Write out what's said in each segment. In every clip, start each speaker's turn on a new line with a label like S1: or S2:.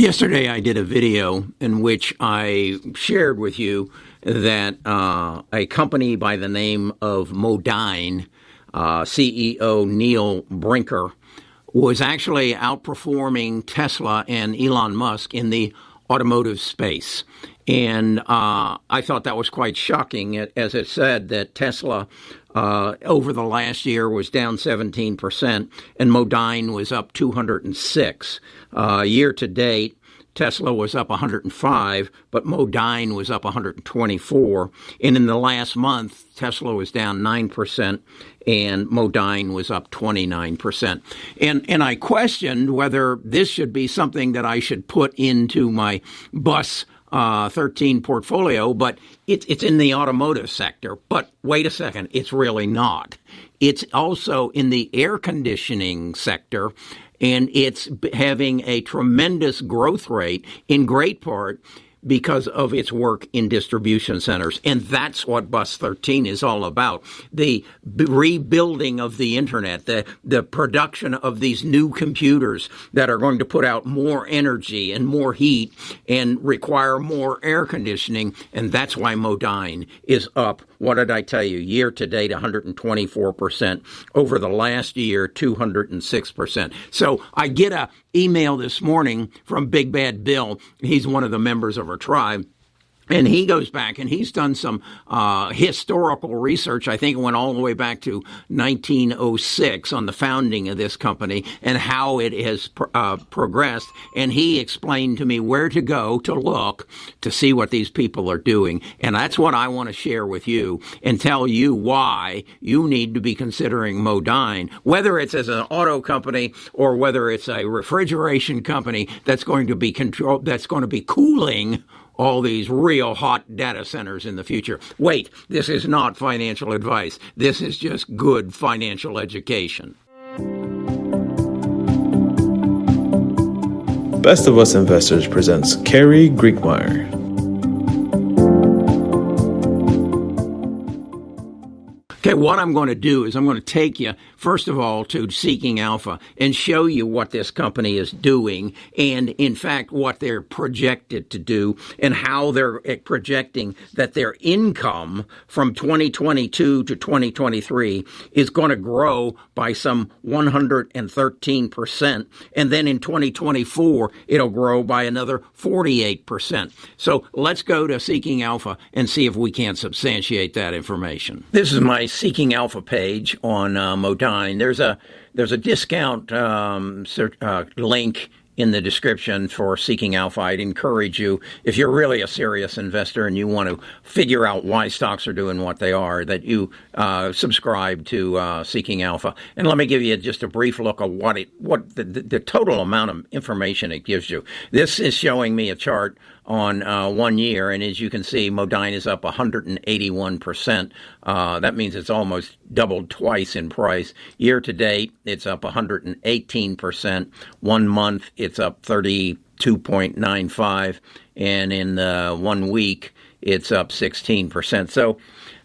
S1: Yesterday, I did a video in which I shared with you that uh, a company by the name of Modine, uh, CEO Neil Brinker, was actually outperforming Tesla and Elon Musk in the automotive space. And uh, I thought that was quite shocking, as it said that Tesla uh, over the last year was down 17%, and Modine was up 206. Uh, year to date, Tesla was up 105, but Modine was up 124. And in the last month, Tesla was down 9% and Modine was up 29%. And, and I questioned whether this should be something that I should put into my bus uh, 13 portfolio, but it, it's in the automotive sector. But wait a second, it's really not. It's also in the air conditioning sector and it's having a tremendous growth rate in great part because of its work in distribution centers. And that's what Bus 13 is all about. The rebuilding of the internet, the, the production of these new computers that are going to put out more energy and more heat and require more air conditioning. And that's why Modine is up. What did I tell you? Year to date, 124%. Over the last year, 206%. So I get a email this morning from Big Bad Bill. He's one of the members of our tribe. And he goes back and he's done some uh, historical research. I think it went all the way back to 1906 on the founding of this company and how it has pr- uh, progressed. And he explained to me where to go to look to see what these people are doing. And that's what I want to share with you and tell you why you need to be considering Modine, whether it's as an auto company or whether it's a refrigeration company that's going to be control that's going to be cooling all these real hot data centers in the future. Wait, this is not financial advice. This is just good financial education.
S2: Best of Us Investors presents Carrie Griegmeier.
S1: Okay, what I'm going to do is I'm going to take you, first of all, to Seeking Alpha and show you what this company is doing and, in fact, what they're projected to do and how they're eh, projecting that their income from 2022 to 2023 is going to grow by some 113%. And then in 2024, it'll grow by another 48%. So let's go to Seeking Alpha and see if we can't substantiate that information. This is my Seeking Alpha page on uh, Modine. There's a there's a discount um, uh, link in the description for Seeking Alpha. I'd encourage you, if you're really a serious investor and you want to figure out why stocks are doing what they are, that you uh, subscribe to uh, Seeking Alpha. And let me give you just a brief look of what it, what the, the, total amount of information it gives you. This is showing me a chart on uh, one year, and as you can see, Modine is up 181 percent. Uh, that means it's almost doubled twice in price. Year to date, it's up 118 percent. One month, it's up 32.95, and in uh, one week, it's up 16 percent. So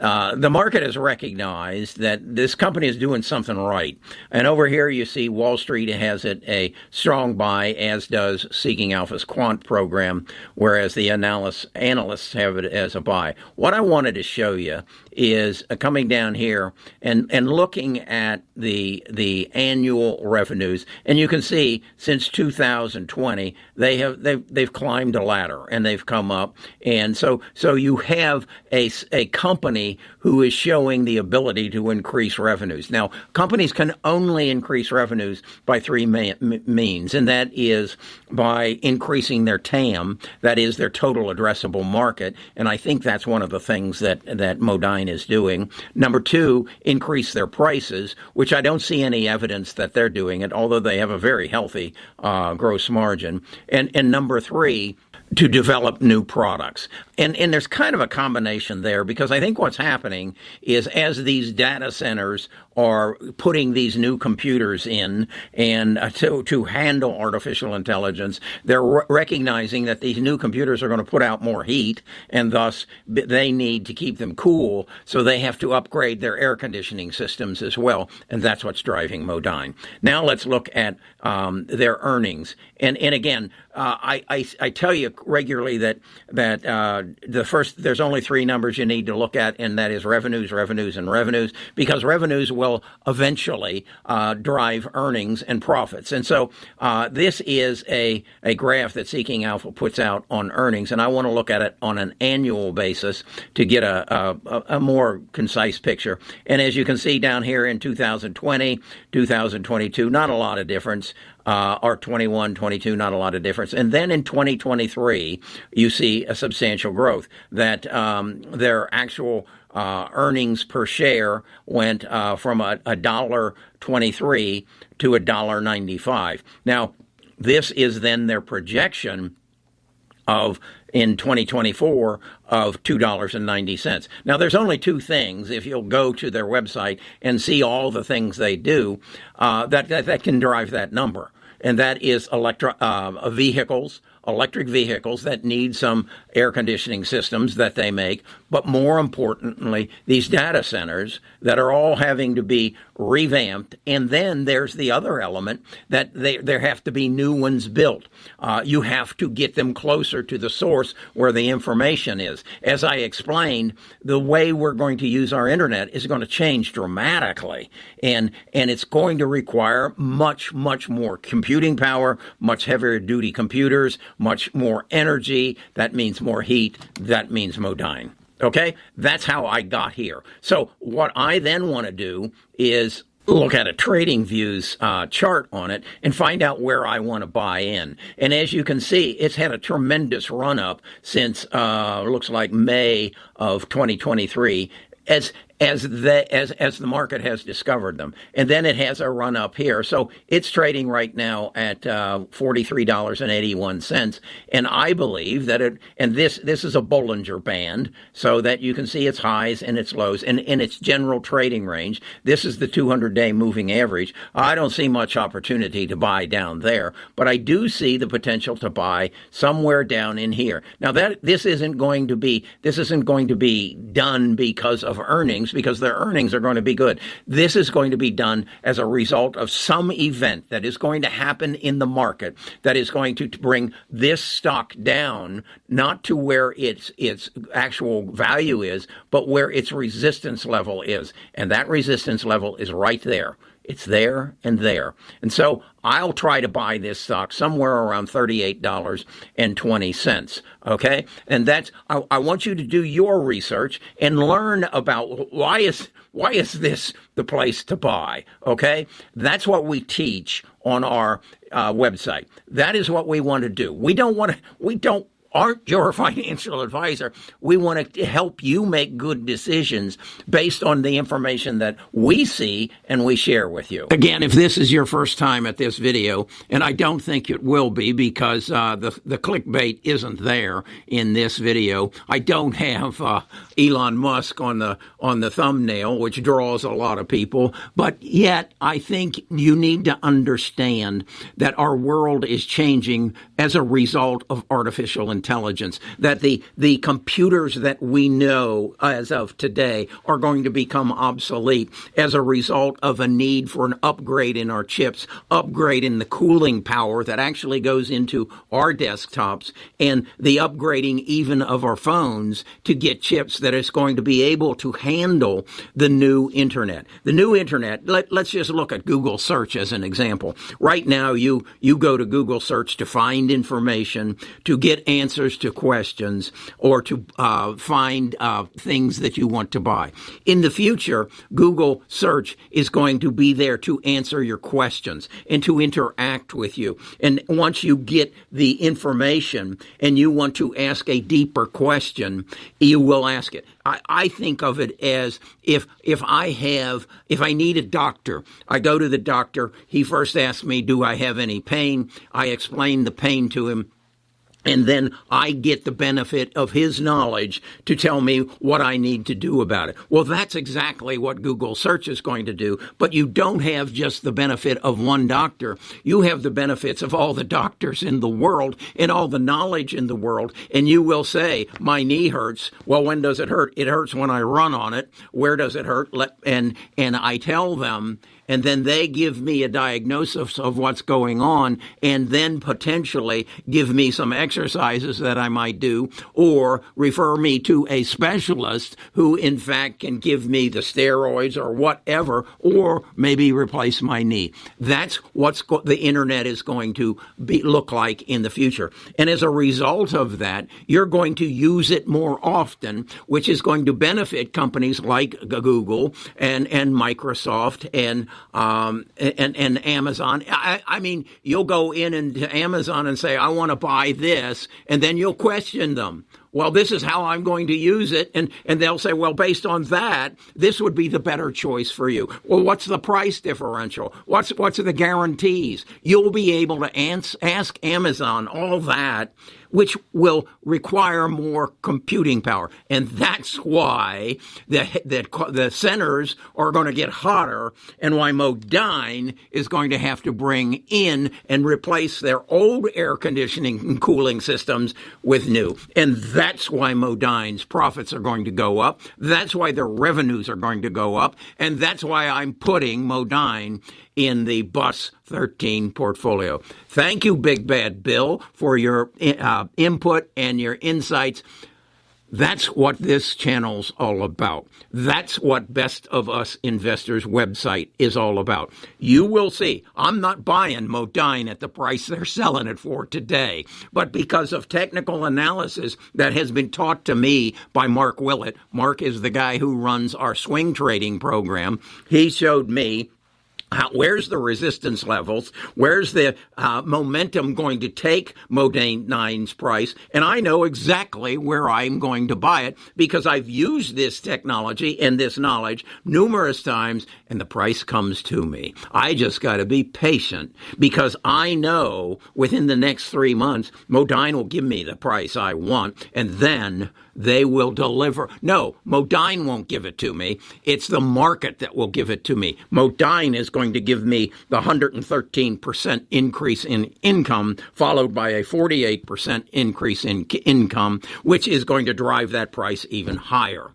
S1: uh, the market has recognized that this company is doing something right. And over here, you see Wall Street has it a strong buy, as does Seeking Alpha's quant program, whereas the analysts, analysts have it as a buy. What I wanted to show you is uh, coming down here and, and looking at the the annual revenues, and you can see since 2020 they have they've they've climbed a ladder and they've come up, and so so you have a a company who is showing the ability to increase revenues. Now, companies can only increase revenues by three means, and that is by increasing their TAM, that is their total addressable market, and I think that's one of the things that that Modine is doing. Number two, increase their prices, which I don't see any evidence that they're doing it, although they have a very healthy uh, gross margin. And and number three, to develop new products. And and there's kind of a combination there because I think what's happening is as these data centers are putting these new computers in and uh, to, to handle artificial intelligence, they're re- recognizing that these new computers are going to put out more heat and thus they need to keep them cool. So they have to upgrade their air conditioning systems as well. And that's what's driving Modine. Now let's look at um, their earnings. And, and again, uh, I, I, I, tell you regularly that that uh, the first there's only three numbers you need to look at, and that is revenues, revenues, and revenues, because revenues will eventually uh, drive earnings and profits. And so uh, this is a a graph that Seeking Alpha puts out on earnings, and I want to look at it on an annual basis to get a, a, a more concise picture. And as you can see down here in 2020, 2022, not a lot of difference uh, or 21, 22, not a lot of difference. And then in 2023, you see a substantial growth that um, their actual uh, earnings per share went uh, from a, a dollar 23 to a dollar 95. Now, this is then their projection of in 2024 of $2.90. Now, there's only two things, if you'll go to their website and see all the things they do, uh, that, that, that, can drive that number. And that is electro, uh, vehicles, electric vehicles that need some air conditioning systems that they make, but more importantly, these data centers that are all having to be revamped. And then there's the other element that they, there have to be new ones built. Uh, you have to get them closer to the source where the information is. As I explained, the way we're going to use our internet is going to change dramatically. And, and it's going to require much, much more computing power, much heavier duty computers, much more energy. That means more heat. That means Modine. Okay? That's how I got here. So what I then want to do is look at a TradingView's uh, chart on it and find out where I want to buy in. And as you can see, it's had a tremendous run up since uh, looks like May of 2023 as as the as as the market has discovered them, and then it has a run up here. So it's trading right now at uh, forty three dollars and eighty one cents, and I believe that it and this this is a Bollinger Band, so that you can see its highs and its lows, and in its general trading range. This is the two hundred day moving average. I don't see much opportunity to buy down there, but I do see the potential to buy somewhere down in here. Now that this isn't going to be this isn't going to be done because of earnings because their earnings are going to be good. This is going to be done as a result of some event that is going to happen in the market that is going to bring this stock down, not to where its its actual value is, but where its resistance level is. And that resistance level is right there. It's there and there. And so I'll try to buy this stock somewhere around $38.20. Okay. And that's, I, I, want you to do your research and learn about why is, why is this the place to buy? Okay. That's what we teach on our uh, website. That is what we want to do. We don't want to, we don't aren't your financial advisor. We want to help you make good decisions based on the information that we see and we share with you. Again, if this is your first time at this video, and I don't think it will be because uh, the the clickbait isn't there in this video. I don't have uh, Elon Musk on the on the thumbnail, which draws a lot of people. But yet, I think you need to understand that our world is changing as a result of artificial intelligence intelligence, that the, the computers that we know as of today are going to become obsolete as a result of a need for an upgrade in our chips, upgrade in the cooling power that actually goes into our desktops, and the upgrading even of our phones to get chips that is going to be able to handle the new internet. The new internet, let, let's just look at Google search as an example. Right now, you, you go to Google search to find information, to get answers answers to questions or to uh, find uh, things that you want to buy. In the future, Google search is going to be there to answer your questions and to interact with you. And once you get the information and you want to ask a deeper question, you will ask it. I, I think of it as if if I have if I need a doctor, I go to the doctor. He first asks me, "Do I have any pain?" I explain the pain to him and then I get the benefit of his knowledge to tell me what I need to do about it. Well, that's exactly what Google search is going to do, but you don't have just the benefit of one doctor. You have the benefits of all the doctors in the world and all the knowledge in the world. And you will say, my knee hurts. Well, when does it hurt? It hurts when I run on it. Where does it hurt? Let, and, and I tell them, and then they give me a diagnosis of what's going on and then potentially give me some exercises that I might do or refer me to a specialist who in fact can give me the steroids or whatever or maybe replace my knee. That's what go- the internet is going to be, look like in the future. And as a result of that, you're going to use it more often, which is going to benefit companies like Google and, and Microsoft and um, and, and Amazon. I, I mean, you'll go in and to Amazon and say, I want to buy this, and then you'll question them. Well, this is how I'm going to use it. And, and they'll say, well, based on that, this would be the better choice for you. Well, what's the price differential? What's, what's the guarantees? You'll be able to ans- ask Amazon all that which will require more computing power. And that's why the, the, the centers are going to get hotter and why Modine is going to have to bring in and replace their old air conditioning and cooling systems with new. And that's why Modine's profits are going to go up. That's why their revenues are going to go up. And that's why I'm putting Modine in the Bus 13 portfolio. Thank you, Big Bad Bill, for your uh, input and your insights. That's what this channel's all about. That's what Best of Us Investors website is all about. You will see. I'm not buying Modine at the price they're selling it for today, but because of technical analysis that has been taught to me by Mark Willett. Mark is the guy who runs our swing trading program. He showed me where's the resistance levels? Where's the uh, momentum going to take Modine's price? And I know exactly where I'm going to buy it because I've used this technology and this knowledge numerous times and the price comes to me. I just got to be patient because I know within the next three months, Modine will give me the price I want and then they will deliver. No, Modine won't give it to me. It's the market that will give it to me. Modine is going to give me the 113% increase in income, followed by a 48% increase in income, which is going to drive that price even higher.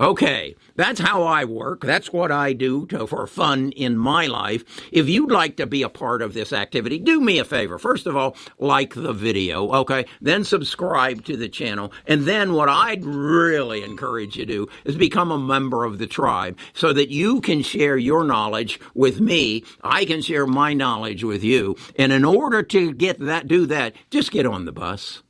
S1: Okay, that's how I work. That's what I do to, for fun in my life. If you'd like to be a part of this activity, do me a favor. First of all, like the video, okay? Then subscribe to the channel. And then what I'd really encourage you to do is become a member of the tribe so that you can share your knowledge with me. I can share my knowledge with you. And in order to get that, do that, just get on the bus.